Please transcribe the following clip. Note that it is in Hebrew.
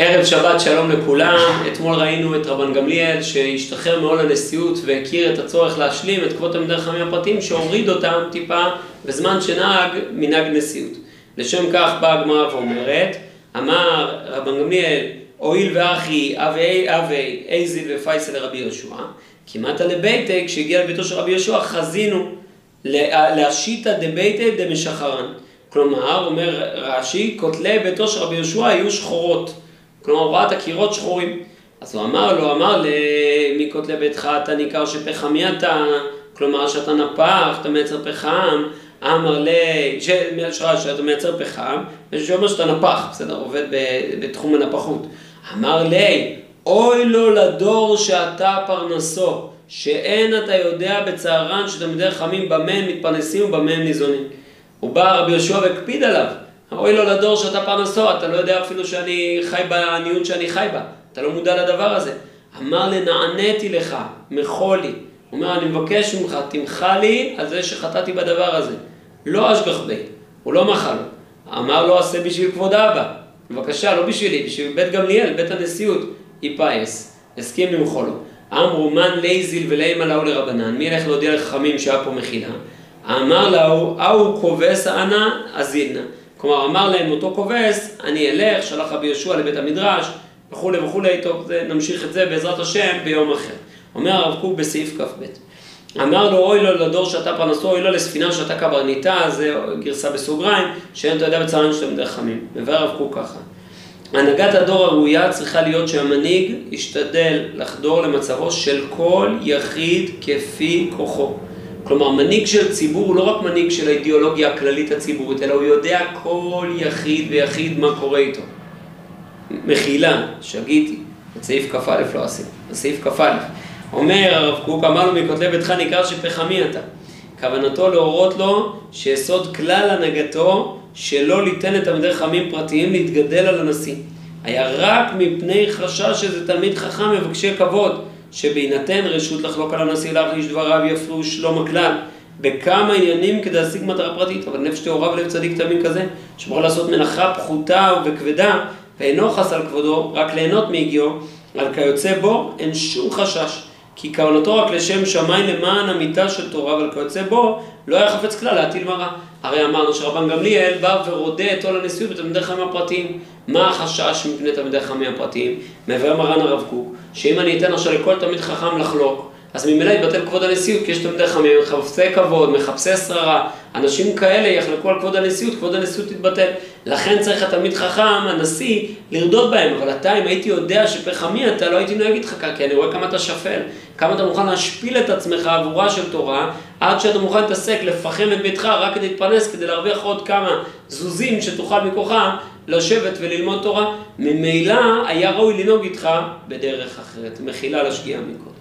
ערב שבת שלום לכולם, אתמול ראינו את רבן גמליאל שהשתחרר מעול הנשיאות והכיר את הצורך להשלים את כבוד תלמידי חכמים הפרטיים שהוריד אותם טיפה בזמן שנהג מנהג נשיאות. לשם כך באה הגמרא ואומרת, אמר רבן גמליאל, הואיל ואחי אבי אבי איזיל ופייסל לרבי יהושע, כמעט לביתה, כשהגיע לביתו של רבי יהושע חזינו להשיטא דביתא דמשחרן. כלומר, אומר רש"י, כותלי ביתו של רבי יהושע היו שחורות. כלומר, הוא ראה את הקירות שחורים. אז הוא אמר לו, אמר מכותלי ביתך אתה ניכר שפחמי אתה, כלומר שאתה נפח, אתה מייצר פחם, אמר לי, שאתה מייצר פחם, ושהוא אומר שאתה נפח, בסדר, עובד בתחום הנפחות. אמר לי, אוי לו לדור שאתה פרנסו, שאין אתה יודע בצערן שתלמידי חכמים במה הם מתפרנסים ובמה הם ניזונים. הוא בא רבי יהושע והקפיד עליו. אוי לו לדור שאתה פרנסו, אתה לא יודע אפילו שאני חי בעניות שאני חי בה. אתה לא מודע לדבר הזה. אמר לו נעניתי לך, מחול לי. הוא אומר, אני מבקש ממך, תמחל לי על זה שחטאתי בדבר הזה. לא אשגח ביה, הוא לא מחל לו. אמר לו, עשה בשביל כבוד אבא. בבקשה, לא בשבילי, בשביל בית גמליאל, בית הנשיאות. אפייס, הסכים למחול לו. אמרו מאן ליזיל ולימא להו לרבנן, מי ילך להודיע לחכמים שהיה פה מחילה? אמר להו, ההוא כובס אנא אזילנא. כלומר, אמר להם אותו כובס, אני אלך, שלח רבי יהושע לבית המדרש, וכולי וכולי, טוב, זה, נמשיך את זה בעזרת השם ביום אחר. אומר הרב קוק בסעיף כ"ב. אמר לו, אוי לו לדור שאתה פרנסו, אוי לו לספינה שאתה קברניתה, זה גרסה בסוגריים, שאין אתה יודע בצהריים שאתם דרך חמים. מביא הרב קוק ככה. הנהגת הדור הראויה צריכה להיות שהמנהיג ישתדל לחדור למצבו של כל יחיד כפי כוחו. כלומר, מנהיג של ציבור הוא לא רק מנהיג של האידיאולוגיה הכללית הציבורית, אלא הוא יודע כל יחיד ויחיד מה קורה איתו. מחילה, שגיתי, את סעיף כ"א לא עשיתי, סעיף כ"א. אומר הרב קוק, אמר לו מכותלי ביתך ניכר שפחמי אתה. כוונתו להורות לו שיסוד כלל הנהגתו שלא ליתן את תלמידי חכמים פרטיים להתגדל על הנשיא. היה רק מפני חשש שזה תלמיד חכם מבקשי כבוד, שבהינתן רשות לחלוק על הנשיא להחליש דבריו יפריעו שלום הכלל. בכמה עניינים כדי להשיג מטרה פרטית, אבל נפש טהורה ולב צדיק תמים כזה, שאמור לעשות מלאכה פחותה וכבדה, ואינו חס על כבודו, רק ליהנות מהגיעו, על כיוצא בו אין שום חשש. כי כוונתו רק לשם שמיים למען המיטה של תורה, אבל כיוצא בו לא היה חפץ כלל להטיל מרה. הרי אמרנו שרבן גמליאל בא ורודה את עול הנשיאות בתלמידי חכמים הפרטיים. מה החשש מפני תלמידי חכמים הפרטיים? מבאר מרן הרב קוק, שאם אני אתן עכשיו לכל תלמיד חכם לחלוק, אז ממילא יתבטל כבוד הנשיאות, כי יש תלמידי חכמים, מחפשי כבוד, מחפשי שררה, אנשים כאלה יחלקו על כבוד הנשיאות, כבוד הנשיאות יתבטל. לכן צריך התלמיד חכם, הנשיא, לרדות בהם. אבל אתה, אם הייתי יודע שפחמי אתה, לא הייתי נוהג איתך ככה, כי אני רואה כמה אתה שפל, כמה אתה מוכן להשפיל את עצמך עבורה של תורה, עד שאתה מוכן להתעסק, לפחם את ביתך רק כדי להתפרנס, כדי להרוויח עוד כמה זוזים שתוכל מכוחם לשבת וללמוד תורה. ממילא היה ראוי לנהוג איתך בדרך אחרת. מחילה לשגיאה מכל.